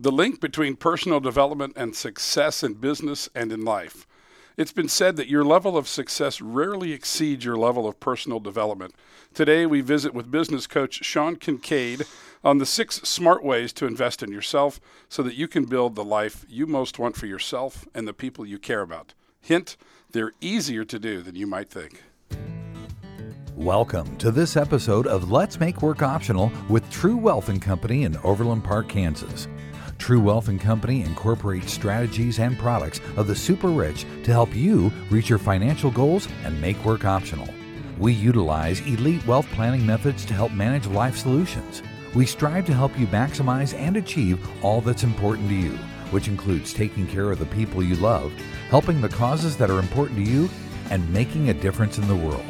the link between personal development and success in business and in life. It's been said that your level of success rarely exceeds your level of personal development. Today, we visit with business coach Sean Kinkade on the six smart ways to invest in yourself so that you can build the life you most want for yourself and the people you care about. Hint, they're easier to do than you might think. Welcome to this episode of Let's Make Work Optional with True Wealth and Company in Overland Park, Kansas. True Wealth and Company incorporates strategies and products of the super rich to help you reach your financial goals and make work optional. We utilize elite wealth planning methods to help manage life solutions. We strive to help you maximize and achieve all that's important to you, which includes taking care of the people you love, helping the causes that are important to you, and making a difference in the world.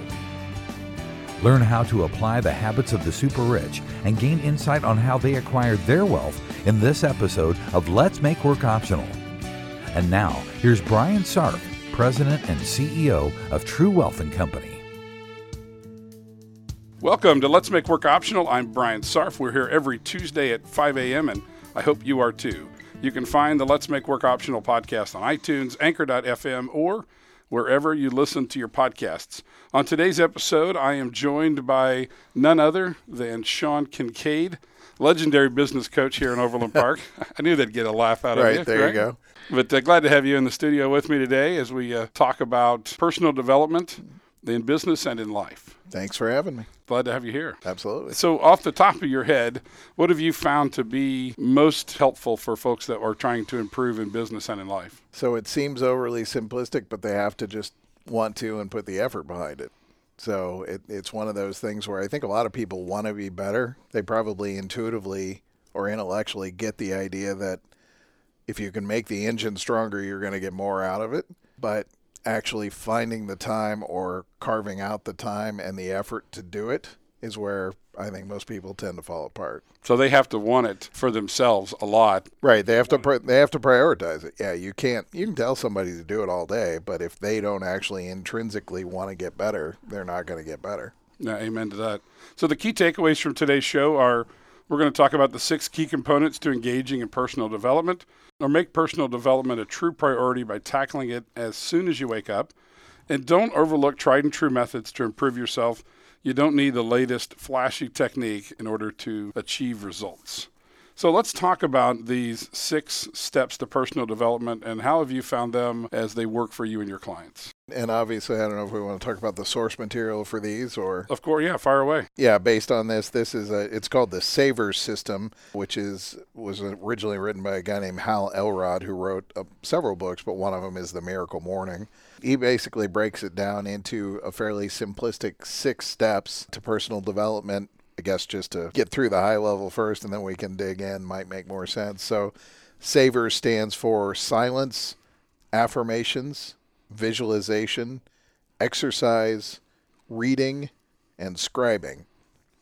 Learn how to apply the habits of the super rich and gain insight on how they acquired their wealth in this episode of Let's Make Work Optional. And now, here's Brian Sarf, President and CEO of True Wealth and Company. Welcome to Let's Make Work Optional. I'm Brian Sarf. We're here every Tuesday at 5 a.m., and I hope you are too. You can find the Let's Make Work Optional podcast on iTunes, Anchor.fm, or wherever you listen to your podcasts. On today's episode, I am joined by none other than Sean Kinkade, legendary business coach here in Overland Park. I knew they'd get a laugh out right, of you. Right, there you go. But uh, glad to have you in the studio with me today as we uh, talk about personal development in business and in life. Thanks for having me. Glad to have you here. Absolutely. So, off the top of your head, what have you found to be most helpful for folks that are trying to improve in business and in life? So, it seems overly simplistic, but they have to just want to and put the effort behind it. So, it, it's one of those things where I think a lot of people want to be better. They probably intuitively or intellectually get the idea that if you can make the engine stronger, you're going to get more out of it. But actually finding the time or carving out the time and the effort to do it is where I think most people tend to fall apart. So they have to want it for themselves a lot. Right. They have to they have to prioritize it. Yeah, you can't you can tell somebody to do it all day, but if they don't actually intrinsically want to get better, they're not going to get better. Yeah, amen to that. So the key takeaways from today's show are we're going to talk about the six key components to engaging in personal development or make personal development a true priority by tackling it as soon as you wake up. And don't overlook tried and true methods to improve yourself. You don't need the latest flashy technique in order to achieve results. So let's talk about these six steps to personal development and how have you found them as they work for you and your clients? And obviously, I don't know if we want to talk about the source material for these or. Of course, yeah, fire away. Yeah, based on this, this is a. It's called the Saver system, which is was originally written by a guy named Hal Elrod, who wrote uh, several books, but one of them is The Miracle Morning. He basically breaks it down into a fairly simplistic six steps to personal development I guess just to get through the high level first and then we can dig in might make more sense. So, SAVER stands for silence, affirmations, visualization, exercise, reading, and scribing.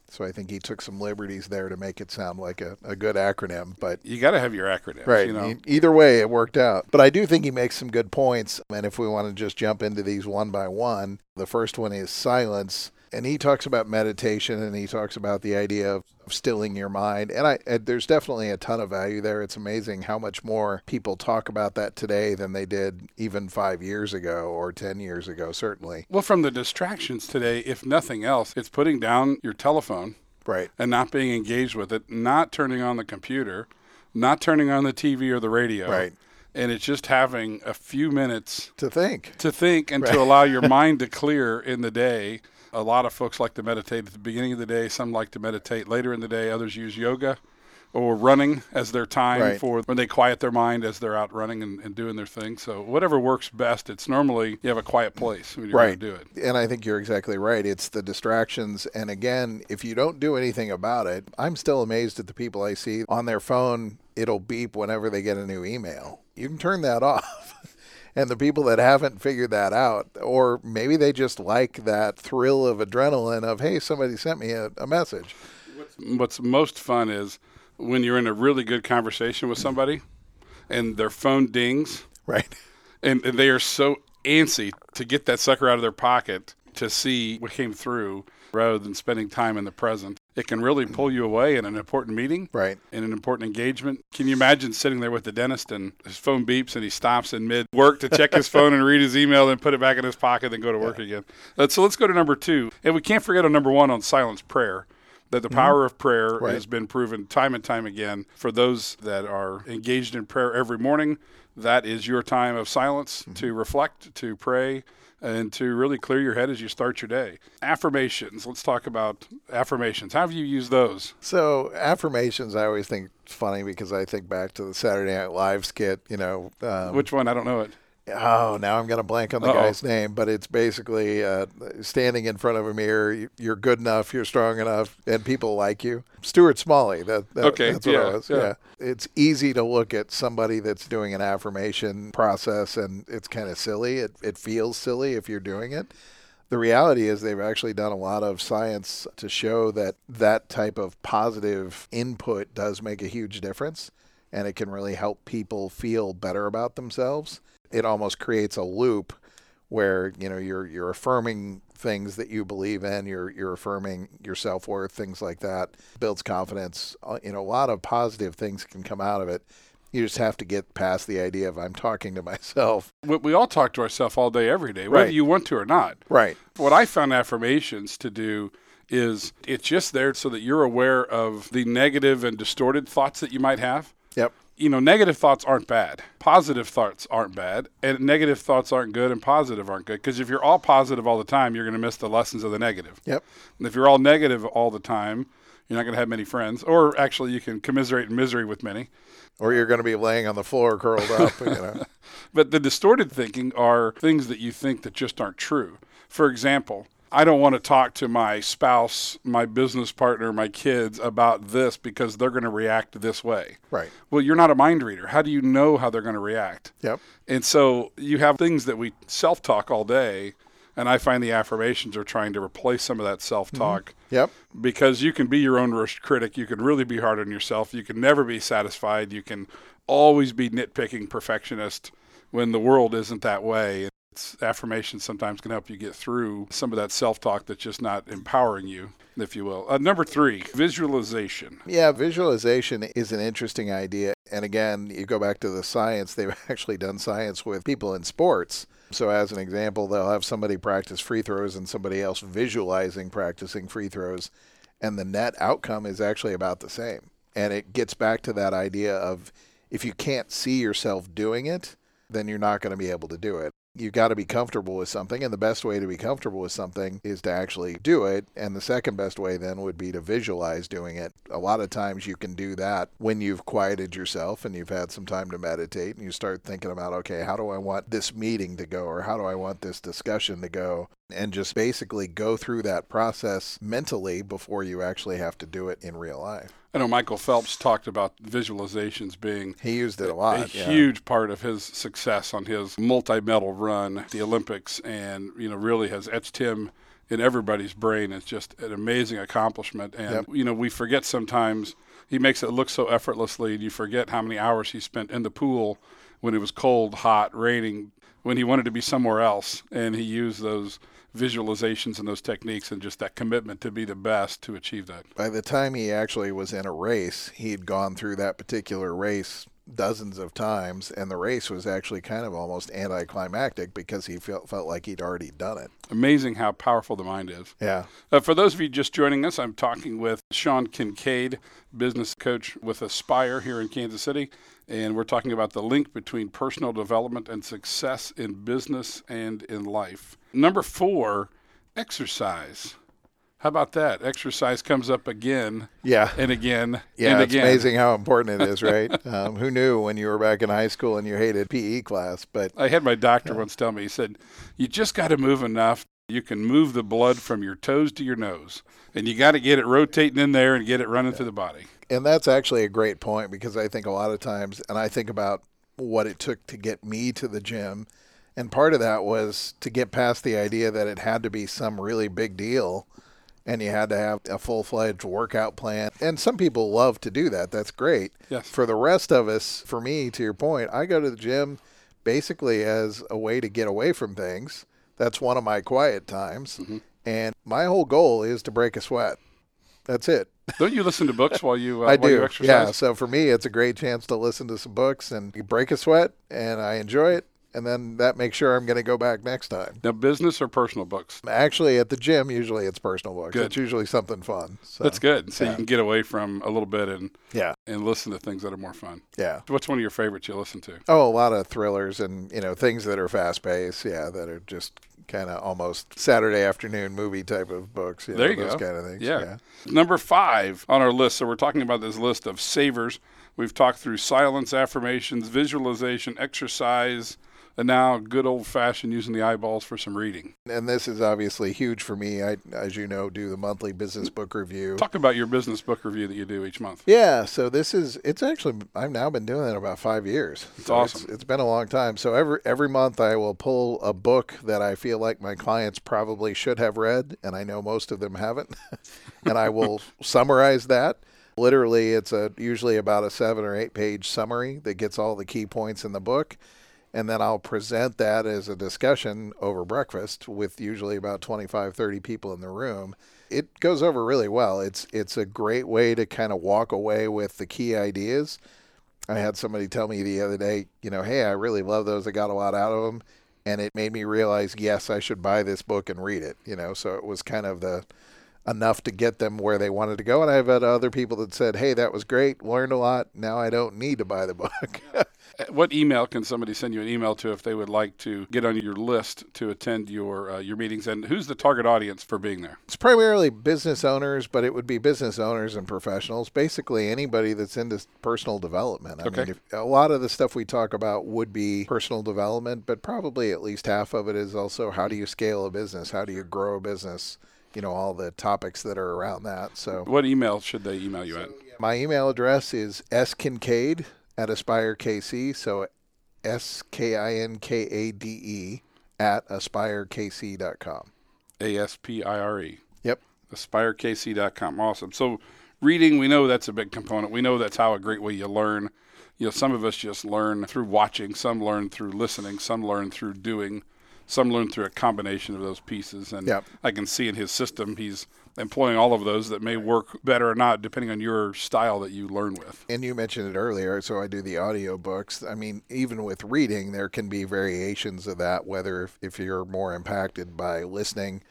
So I think he took some liberties there to make it sound like a, a good acronym. But you got to have your acronym, right? You know? Either way, it worked out. But I do think he makes some good points. And if we want to just jump into these one by one, the first one is silence and he talks about meditation and he talks about the idea of stilling your mind. And I uh, there's definitely a ton of value there. It's amazing how much more people talk about that today than they did even 5 years ago or 10 years ago certainly. Well from the distractions today if nothing else it's putting down your telephone right. and not being engaged with it not turning on the computer not turning on the TV or the radio. Right. And it's just having a few minutes to think. to think and right. to allow your mind to clear in the day a lot of folks like to meditate at the beginning of the day. Some like to meditate later in the day. Others use yoga or running as their time right. for when they quiet their mind as they're out running and, and, doing their thing. So whatever works best, it's normally you have a quiet place when you're right. going to do it. And I think you're exactly right. It's the distractions. And again, if you don't do anything about it, I'm still amazed at the people I see on their phone. It'll beep whenever they get a new email. You can turn that off. And the people that haven't figured that out, or maybe they just like that thrill of adrenaline of, hey, somebody sent me a, a message. What's, what's most fun is when you're in a really good conversation with somebody and their phone dings. Right. And, and they are so antsy to get that sucker out of their pocket to see what came through rather than spending time in the present. It can really mm-hmm. pull you away in an important meeting, Right. in an important engagement. Can you imagine sitting there with the dentist and his phone beeps and he stops in mid work to check his phone and read his email, then put it back in his pocket, then go to work again? Uh, so let's go to number two. And we can't forget on number one on silence prayer that the mm-hmm. power of prayer Right. has been proven time and time again for those that are engaged in prayer every morning. That is your time of silence to mm-hmm. reflect, to pray, and to really clear your head as you start your day. Affirmations. Let's talk about affirmations. How have you used those? So affirmations, I always think it's funny because I think back to the Saturday Night Live skit. You know, um, Which one? I don't know it. Oh, now I'm going to blank on the Uh-oh. guy's name, but it's basically uh, standing in front of a mirror. you- You're good enough, you're strong enough, and people like you. Stuart Smalley. That, that Okay, that's what yeah, it was. yeah. It's easy to look at somebody that's doing an affirmation process, and it's kind of silly. It it feels silly if you're doing it. The reality is they've actually done a lot of science to show that that type of positive input does make a huge difference and it can really help people feel better about themselves. It almost creates a loop where, you know, you're you're affirming things that you believe in, you're you're affirming your self-worth, things like that. Builds confidence. Uh, You know, a lot of positive things can come out of it. You just have to get past the idea of I'm talking to myself. We, we all talk to ourselves all day, every day, whether Right. you want to or not. Right. What I found affirmations to do is it's just there so that you're aware of the negative and distorted thoughts that you might have. Yep. You know, negative thoughts aren't bad. Positive thoughts aren't bad. And negative thoughts aren't good and positive aren't good. Because if you're all positive all the time, you're going to miss the lessons of the negative. Yep. And if you're all negative all the time, you're not going to have many friends. Or actually, you can commiserate in misery with many. Or you're going to be laying on the floor curled up, you know. But the distorted thinking are things that you think that just aren't true. For example, I don't want to talk to my spouse, my business partner, my kids about this because they're going to react this way. Right. Well, you're not a mind reader. How do you know how they're going to react? Yep. And so you have things that we self talk all day. And I find the affirmations are trying to replace some of that self talk mm-hmm. Yep. because you can be your own worst critic. You can really be hard on yourself. You can never be satisfied. You can always be nitpicking perfectionist when the world isn't that way. It's, affirmation sometimes can help you get through some of that self talk that's just not empowering you, if you will. Uh, number three, visualization. Yeah, visualization is an interesting idea. And again, you go back to the science, they've actually done science with people in sports. So, as an example, they'll have somebody practice free throws and somebody else visualizing practicing free throws, and the net outcome is actually about the same. And it gets back to that idea of if you can't see yourself doing it, then you're not going to be able to do it. You've got to be comfortable with something, and the best way to be comfortable with something is to actually do it. And the second best way then would be to visualize doing it. A lot of times you can do that when you've quieted yourself and you've had some time to meditate and you start thinking about, okay, how do I want this meeting to go, or how do I want this discussion to go? And just basically go through that process mentally before you actually have to do it in real life. I know Michael Phelps talked about visualizations being He used it a a lot. yeah. huge part of his success on his multi-medal run, at the Olympics, and you know really has etched him in everybody's brain. It's just an amazing accomplishment, and Yep. you know we forget sometimes. He makes it look so effortlessly, and you forget how many hours he spent in the pool when it was cold, hot, raining, when he wanted to be somewhere else, and he used those visualizations and those techniques and just that commitment to be the best to achieve that. by the time he actually was in a race, he had gone through that particular race dozens of times, and the race was actually kind of almost anticlimactic because he felt felt like he'd already done it. Amazing how powerful the mind is. Yeah. Uh, for those of you just joining us, I'm talking with Sean Kinkade, business coach with Aspire here in Kansas City. And we're talking about the link between personal development and success in business and in life. Number four, exercise. How about that? Exercise comes up again Yeah. and again Yeah, and it's again. amazing how important it is, right? um, who knew when you were back in high school and you hated PE class? But I had my doctor once tell me, he said, You just got to move enough. You can move the blood from your toes to your nose. And you got to get it rotating in there and get it running through the body. and that's actually a great point because I think a lot of times, and I think about what it took to get me to the gym, and part of that was to get past the idea that it had to be some really big deal, and you had to have a full fledged workout plan. And some people love to do that. That's great. Yes. For the rest of us, for me, to your point, I go to the gym basically as a way to get away from things. That's one of my quiet times. And my whole goal is to break a sweat. That's it. Don't you listen to books while you uh, I while do. you exercise? Yeah. So for me, it's a great chance to listen to some books and you break a sweat, and I enjoy it. And then that makes sure I'm going to go back next time. Now, business or personal books? Actually, at the gym, usually it's personal books. Good. It's usually something fun. So, That's good. So yeah. you can get away from a little bit and Yeah. and listen to things that are more fun. Yeah. What's one of your favorites you listen to? Oh, a lot of thrillers and you know things that are fast paced. Yeah, that are just kind of almost Saturday afternoon movie type of books. You There know, you those go. kind of things. Yeah. Number five on our list. So we're talking about this list of savers. We've talked through silence, affirmations, visualization, exercise, and now good old fashioned using the eyeballs for some reading. And this is obviously huge for me. I, as you know, do the monthly business book review. Talk about your business book review that you do each month. Yeah, so this is it's actually I've now been doing it about five years. It's So awesome. it's been a long time. So every every month I will pull a book that I feel like my clients probably should have read, and I know most of them haven't, and I will summarize that. Literally, it's a usually about a seven or eight page summary that gets all the key points in the book. And then I'll present that as a discussion over breakfast with usually about 25, 30 people in the room. It goes over really well. It's it's a great way to kind of walk away with the key ideas. I had somebody tell me the other day, you know, hey, I really love those. I got a lot out of them, and it made me realize, yes, I should buy this book and read it. You know, so it was kind of the enough to get them where they wanted to go. And I've had other people that said, hey, that was great, learned a lot. Now I don't need to buy the book. What email can somebody send you an email to if they would like to get on your list to attend your uh, your meetings? And who's the target audience for being there? It's primarily business owners, but it would be business owners and professionals. Basically, anybody that's into personal development. I Okay. mean, if, a lot of the stuff we talk about would be personal development, but probably at least half of it is also how do you scale a business? How do you grow a business? You know, all the topics that are around that. So, What email should they email you at? my email address is skinkade at Aspire KC. So, S K I N K A D E at aspirekc.com. A S P I R E. Yep. AspireKC.com. Awesome. So, reading, we know that's a big component. We know that's how a great way you learn. You know, some of us just learn through watching, some learn through listening, some learn through doing, some learn through a combination of those pieces. And Yep. I can see in his system, he's employing all of those that may work better or not, depending on your style that you learn with. and you mentioned it earlier so i do the audio books i mean even with reading there can be variations of that whether if, if you're more impacted by listening.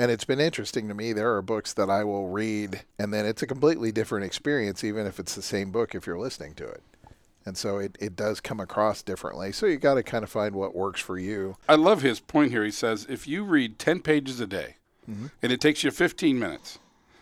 And it's been interesting to me there are books that i will read and then it's a completely different experience even if it's the same book if you're listening to it. And so it, it does come across differently. So you got to kind of find what works for you. I love his point here. He says if you read 10 pages a day and it takes you 15 minutes,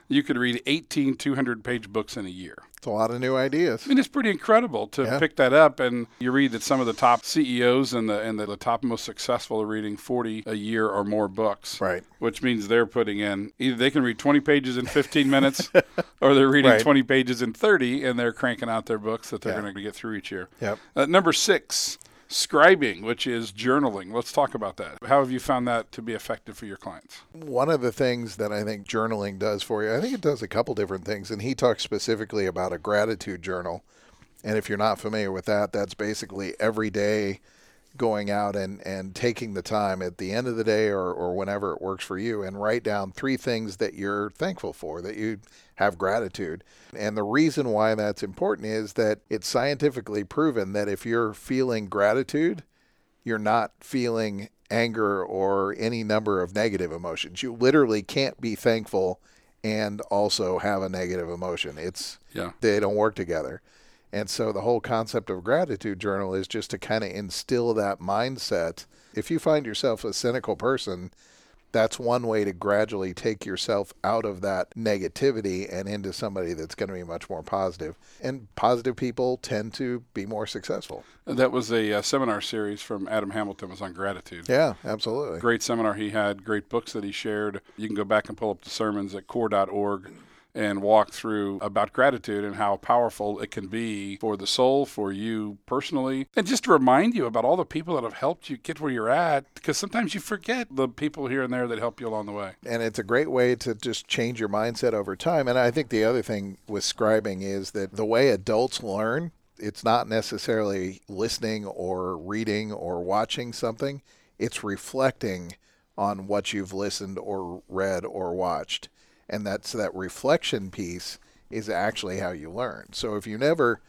you could read 18 200 page books in a year. it's a lot of new ideas I mean, it's pretty incredible to Yeah. pick that up, and you read that some of the top CEOs and the and the, the top most successful are reading 40 a year or more books. Right. Which means they're putting in either they can read 20 pages in 15 minutes, or they're reading Right. 20 pages in 30, and they're cranking out their books that they're Yeah. going to get through each year. Yep. Uh, number six, scribing, which is journaling. Let's talk about that. How have you found that to be effective for your clients? One of the things that I think journaling does for you, I think it does a couple different things. And he talks specifically about a gratitude journal. And if you're not familiar with that, that's basically every day going out and, and taking the time at the end of the day or, or whenever it works for you and write down three things that you're thankful for, that you have gratitude. And the reason why that's important is that it's scientifically proven that if you're feeling gratitude, you're not feeling anger or any number of negative emotions. You literally can't be thankful and also have a negative emotion. It's Yeah. they don't work together. And so the whole concept of gratitude journal is just to kind of instill that mindset. If you find yourself a cynical person, that's one way to gradually take yourself out of that negativity and into somebody that's going to be much more positive. And positive people tend to be more successful. That was a uh, seminar series from Adam Hamilton was on gratitude. Yeah, absolutely. great seminar he had, great books that he shared. You can go back and pull up the sermons at cor.org and walk through about gratitude and how powerful it can be for the soul, for you personally, and just to remind you about all the people that have helped you get where you're at, because sometimes you forget the people here and there that help you along the way. and it's a great way to just change your mindset over time. And I think the other thing with scribing is that the way adults learn, it's not necessarily listening or reading or watching something, it's reflecting on what you've listened or read or watched. And that's that reflection piece is actually how you learn. So if you never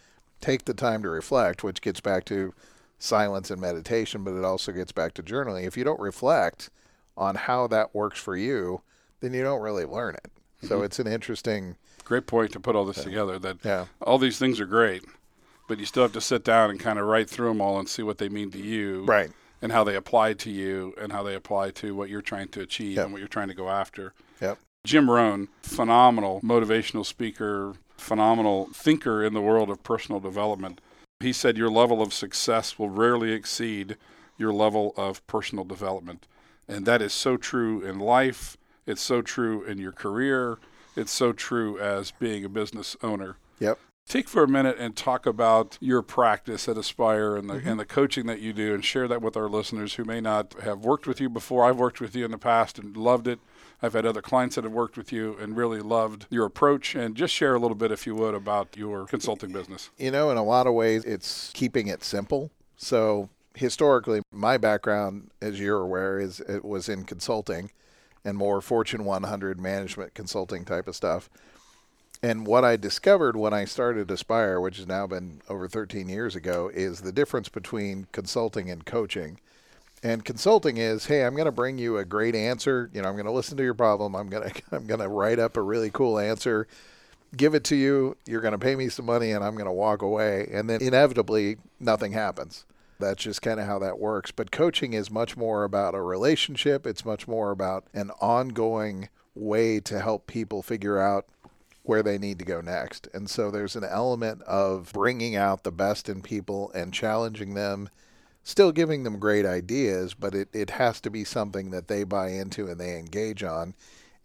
take the time to reflect, which gets back to silence and meditation, but it also gets back to journaling. If you don't reflect on how that works for you, then you don't really learn it. So Mm-hmm. it's an interesting, Great point to put all this together. That yeah, all these things are great, but you still have to sit down and kind of write through them all and see what they mean to you, right, and how they apply to you, and how they apply to what you're trying to achieve Yep. and what you're trying to go after. yep, Jim Rohn, phenomenal motivational speaker, phenomenal thinker in the world of personal development. He said your level of success will rarely exceed your level of personal development. And that is so true in life. It's so true in your career. It's so true as being a business owner. yep. Take for a minute and talk about your practice at Aspire and the mm-hmm. and the coaching that you do, and share that with our listeners who may not have worked with you before. I've worked with you in the past and loved it. I've had other clients that have worked with you and really loved your approach. And just share a little bit, if you would, about your consulting business. You know, in a lot of ways, it's keeping it simple. So historically, my background, as you're aware, is it was in consulting and more Fortune 100 management consulting type of stuff. And what I discovered when I started Aspire, which has now been over 13 years ago, is the difference between consulting and coaching. And consulting is, hey, I'm going to bring you a great answer. You know, I'm going to listen to your problem. I'm going to I'm going to write up a really cool answer, give it to you. You're going to pay me some money, and I'm going to walk away. And then inevitably, nothing happens. That's just kind of how that works. But coaching is much more about a relationship. It's much more about an ongoing way to help people figure out where they need to go next. And so there's an element of bringing out the best in people and challenging them, still giving them great ideas, but it, it has to be something that they buy into and they engage on.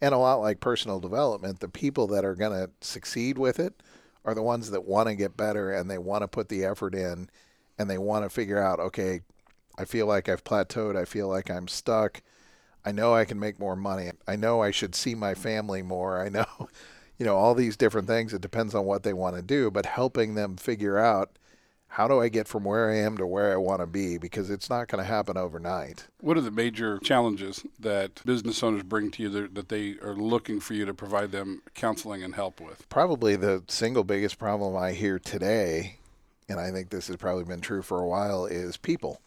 And a lot like personal development, the people that are going to succeed with it are the ones that want to get better and they want to put the effort in and they want to figure out, okay, I feel like I've plateaued. I feel like I'm stuck. I know I can make more money. I know I should see my family more. I know, you know, all these different things. It depends on what they want to do, but helping them figure out how do I get from where I am to where I want to be because it's not going to happen overnight. What are the major challenges that business owners bring to you that, that they are looking for you to provide them counseling and help with? Probably the single biggest problem I hear today, and I think this has probably been true for a while, is people.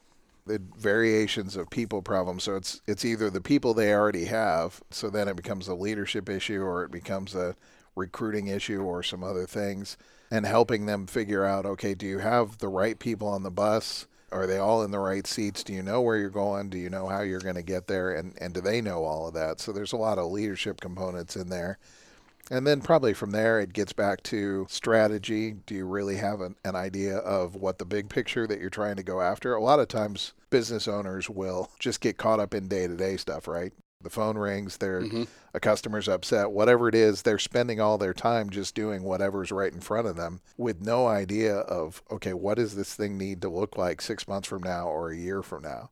The variations of people problems. So it's it's either the people they already have, so then it becomes a leadership issue, or it becomes a recruiting issue, or some other things, and helping them figure out, okay, do you have the right people on the bus? Are they all in the right seats? Do you know where you're going? Do you know how you're going to get there? And and do they know all of that? So there's a lot of leadership components in there. And then probably from there, it gets back to strategy. Do you really have an, an idea of what the big picture that you're trying to go after? A lot of times, business owners will just get caught up in day to day stuff, right? The phone rings, they're, Mhm. a customer's upset, whatever it is, they're spending all their time just doing whatever's right in front of them with no idea of, okay, what does this thing need to look like six months from now or a year from now?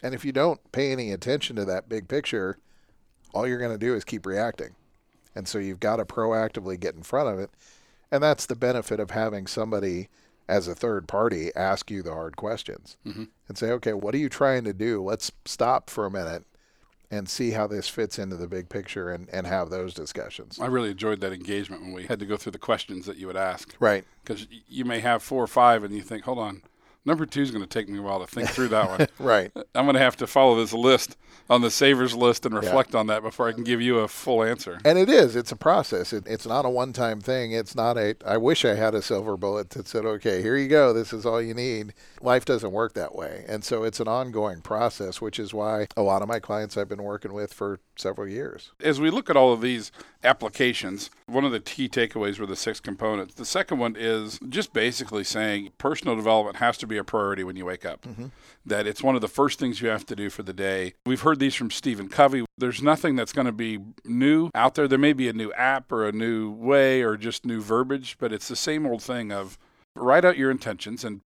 And if you don't pay any attention to that big picture, all you're going to do is keep reacting. And so you've got to proactively get in front of it. And that's the benefit of having somebody as a third party ask you the hard questions Mhm. and say, okay, what are you trying to do? Let's stop for a minute and see how this fits into the big picture and, and have those discussions. I really enjoyed that engagement when we had to go through the questions that you would ask. Right. Because you may have four or five, and you think, hold on, number two is going to take me a while to think through that one. Right. I'm going to have to follow this list on the savers list and reflect on that before I can give you a full answer. And it is. It's a process. It, it's not a one-time thing. It's not a. I wish I had a silver bullet that said, "Okay, here you go. This is all you need." Life doesn't work that way, and so it's an ongoing process, which is why a lot of my clients I've been working with for several years. As we look at all of these applications, one of the key takeaways were the six components. The second one is just basically saying personal development has to be a priority when you wake up. Mm-hmm. That it's one of the first things you have to do for the day. We've heard these from Stephen Covey. There's nothing that's going to be new out there. There may be a new app or a new way or just new verbiage, but it's the same old thing of write out your intentions and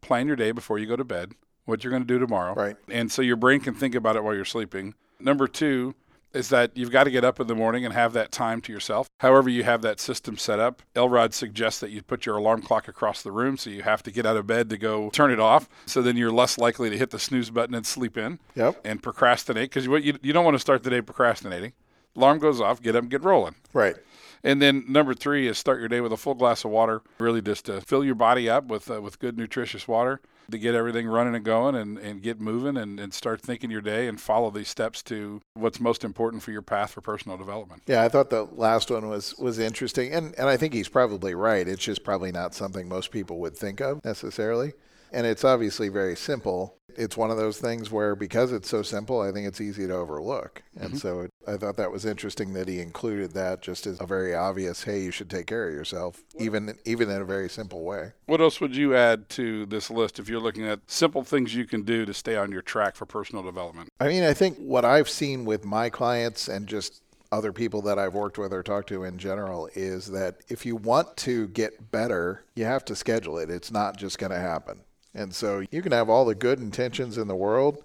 plan your day before you go to bed, what you're going to do tomorrow. Right. And so your brain can think about it while you're sleeping. Number two, is that you've got to get up in the morning and have that time to yourself. However, you have that system set up. Elrod suggests that you put your alarm clock across the room so you have to get out of bed to go turn it off. So then you're less likely to hit the snooze button and sleep in Yep. and procrastinate because you, you don't want to start the day procrastinating. Alarm goes off, get up and get rolling. Right. And then number three is start your day with a full glass of water, really just to fill your body up with uh, with good nutritious water to get everything running and going and, and get moving and, and start thinking your day and follow these steps to what's most important for your path for personal development. Yeah, I thought the last one was was interesting, and and I think he's probably right. It's just probably not something most people would think of necessarily, and it's obviously very simple. It's one of those things where because it's so simple, I think it's easy to overlook, and mm-hmm. so it, I thought that was interesting that he included that just as a very obvious, hey, you should take care of yourself, even even in a very simple way. What else would you add to this list if you're looking at simple things you can do to stay on your track for personal development? I mean, I think what I've seen with my clients and just other people that I've worked with or talked to in general is that if you want to get better, you have to schedule it. It's not just going to happen. And so you can have all the good intentions in the world,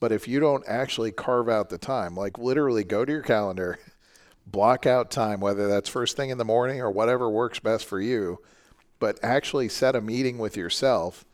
but if you don't actually carve out the time, like literally go to your calendar, block out time, whether that's first thing in the morning or whatever works best for you, but actually set a meeting with yourself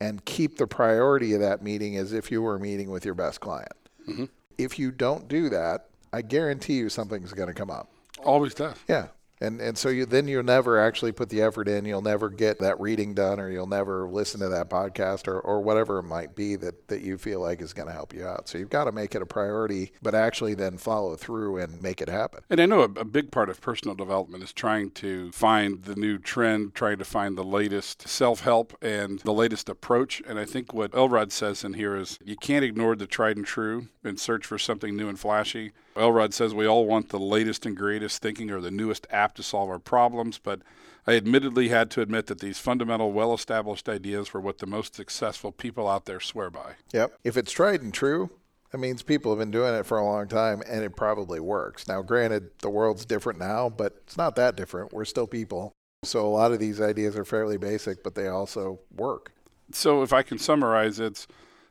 and keep the priority of that meeting as if you were meeting with your best client. Mm-hmm. If you don't do that, I guarantee you something's going to come up. Always does. Yeah. And and so you then you'll never actually put the effort in. You'll never get that reading done, or you'll never listen to that podcast, or, or whatever it might be that, that you feel like is going to help you out. So you've got to make it a priority, but actually then follow through and make it happen. And I know a, a big part of personal development is trying to find the new trend, trying to find the latest self help and the latest approach. And I think what Elrod says in here is you can't ignore the tried and true and search for something new and flashy. Elrod says we all want the latest and greatest thinking or the newest app to solve our problems, but I admittedly had to admit that these fundamental, well established ideas were what the most successful people out there swear by. Yep. If it's tried and true, that means people have been doing it for a long time and it probably works. Now, granted, the world's different now, but it's not that different. We're still people. So a lot of these ideas are fairly basic, but they also work. So if I can summarize, it's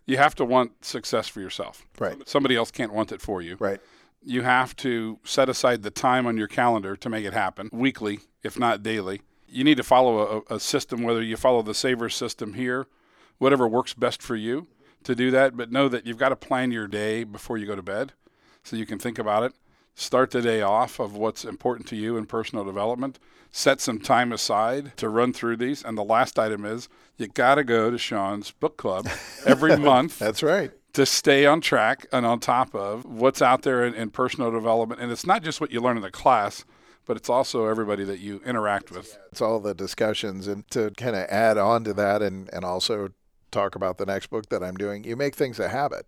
you have to want success for yourself. Right. Somebody else can't want it for you. Right. You have to set aside the time on your calendar to make it happen weekly, if not daily. You need to follow a, a system, whether you follow the Saver system here, whatever works best for you to do that. But know that you've got to plan your day before you go to bed so you can think about it. Start the day off of what's important to you in personal development. Set some time aside to run through these. And the last item is you got to go to Sean's book club every month That's right. To stay on track and on top of what's out there in, in personal development. And it's not just what you learn in the class, but it's also everybody that you interact with. It's all the discussions. And to kind of add on to that and, and also talk about the next book that I'm doing, you make things a habit.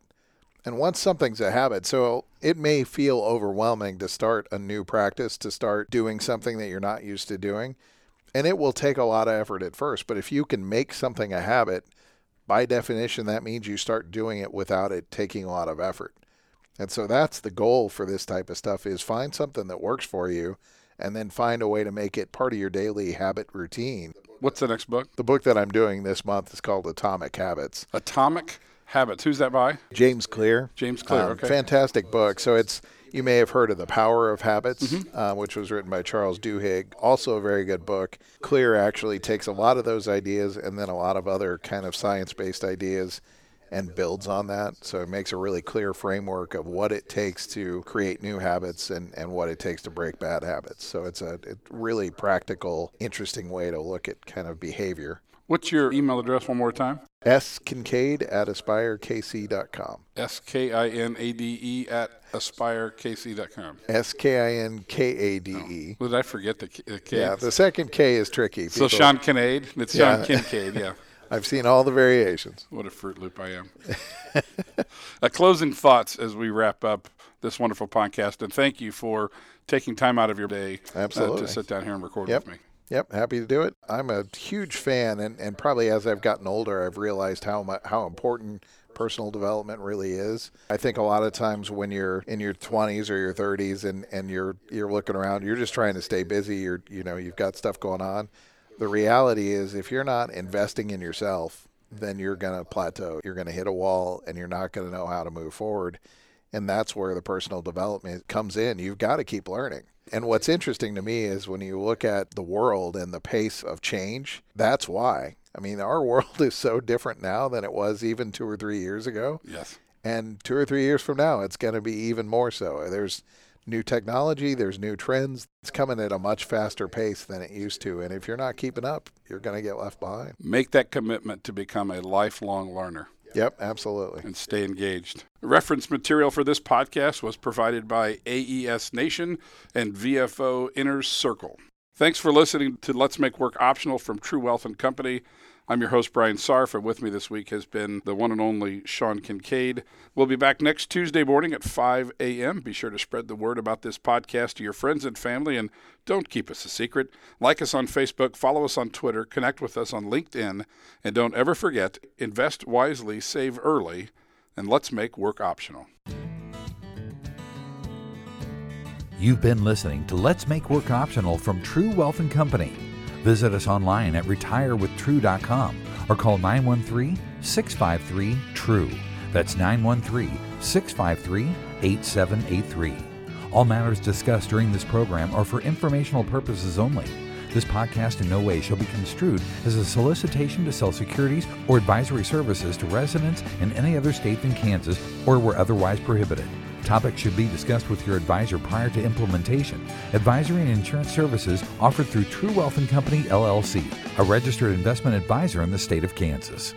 And once something's a habit, so it may feel overwhelming to start a new practice, to start doing something that you're not used to doing. And it will take a lot of effort at first. But if you can make something a habit, by definition, that means you start doing it without it taking a lot of effort. And so that's the goal for this type of stuff is find something that works for you and then find a way to make it part of your daily habit routine. What's the next book? The book that I'm doing this month is called Atomic Habits. Atomic Habits. Who's that by? James Clear. James Clear. Um, okay. Fantastic book. So it's you may have heard of The Power of Habits, Mm-hmm. uh, which was written by Charles Duhigg. Also a very good book. Clear actually takes a lot of those ideas and then a lot of other kind of science-based ideas and builds on that. So it makes a really clear framework of what it takes to create new habits and, and what it takes to break bad habits. So it's a it really practical, interesting way to look at kind of behavior. What's your email address one more time? S Kinkade at aspirekc.com. S K I N A D E at aspirekc.com. S K I N K A D E. Did I forget the K? the K? Yeah, the second K is tricky. so Sean Kinkade. It's Yeah. Sean Kinkade. Yeah. I've seen all the variations. What a Fruit Loop I am. uh, closing thoughts as we wrap up this wonderful podcast, and thank you for taking time out of your day uh, to sit down here and record Yep. with me. Yep, happy to do it. I'm a huge fan, and, and probably as I've gotten older, I've realized how mu- how important personal development really is. I think a lot of times when you're in your 20s or your 30s and, and you're you're looking around, you're just trying to stay busy. You're you know you've got stuff going on. The reality is, if you're not investing in yourself, then you're to plateau. You're to hit a wall, and you're not to know how to move forward. And that's where the personal development comes in. You've got to keep learning. And what's interesting to me is when you look at the world and the pace of change, that's why. I mean, our world is so different now than it was even two or three years ago. Yes. And two or three years from now, it's going to be even more so. There's new technology, there's new trends. It's coming at a much faster pace than it used to. And if you're not keeping up, you're going to get left behind. Make that commitment to become a lifelong learner. Yep, absolutely. And stay engaged. Reference material for this podcast was provided by AES Nation and VFO Inner Circle. Thanks for listening to Let's Make Work Optional from True Wealth and Company. I'm your host, Brian Sarf, and with me this week has been the one and only Sean Kinkade. We'll be back next Tuesday morning at 5 a.m. Be sure to spread the word about this podcast to your friends and family, and don't keep us a secret. Like us on Facebook, follow us on Twitter, connect with us on LinkedIn, and don't ever forget invest wisely, save early, and let's make work optional. You've been listening to Let's Make Work Optional from True Wealth and Company. Visit us online at retirewithtrue.com or call 913 653 TRUE. That's 913 653 8783. All matters discussed during this program are for informational purposes only. This podcast in no way shall be construed as a solicitation to sell securities or advisory services to residents in any other state than Kansas or where otherwise prohibited. Topics should be discussed with your advisor prior to implementation. Advisory and insurance services offered through True Wealth and Company LLC, a registered investment advisor in the state of Kansas.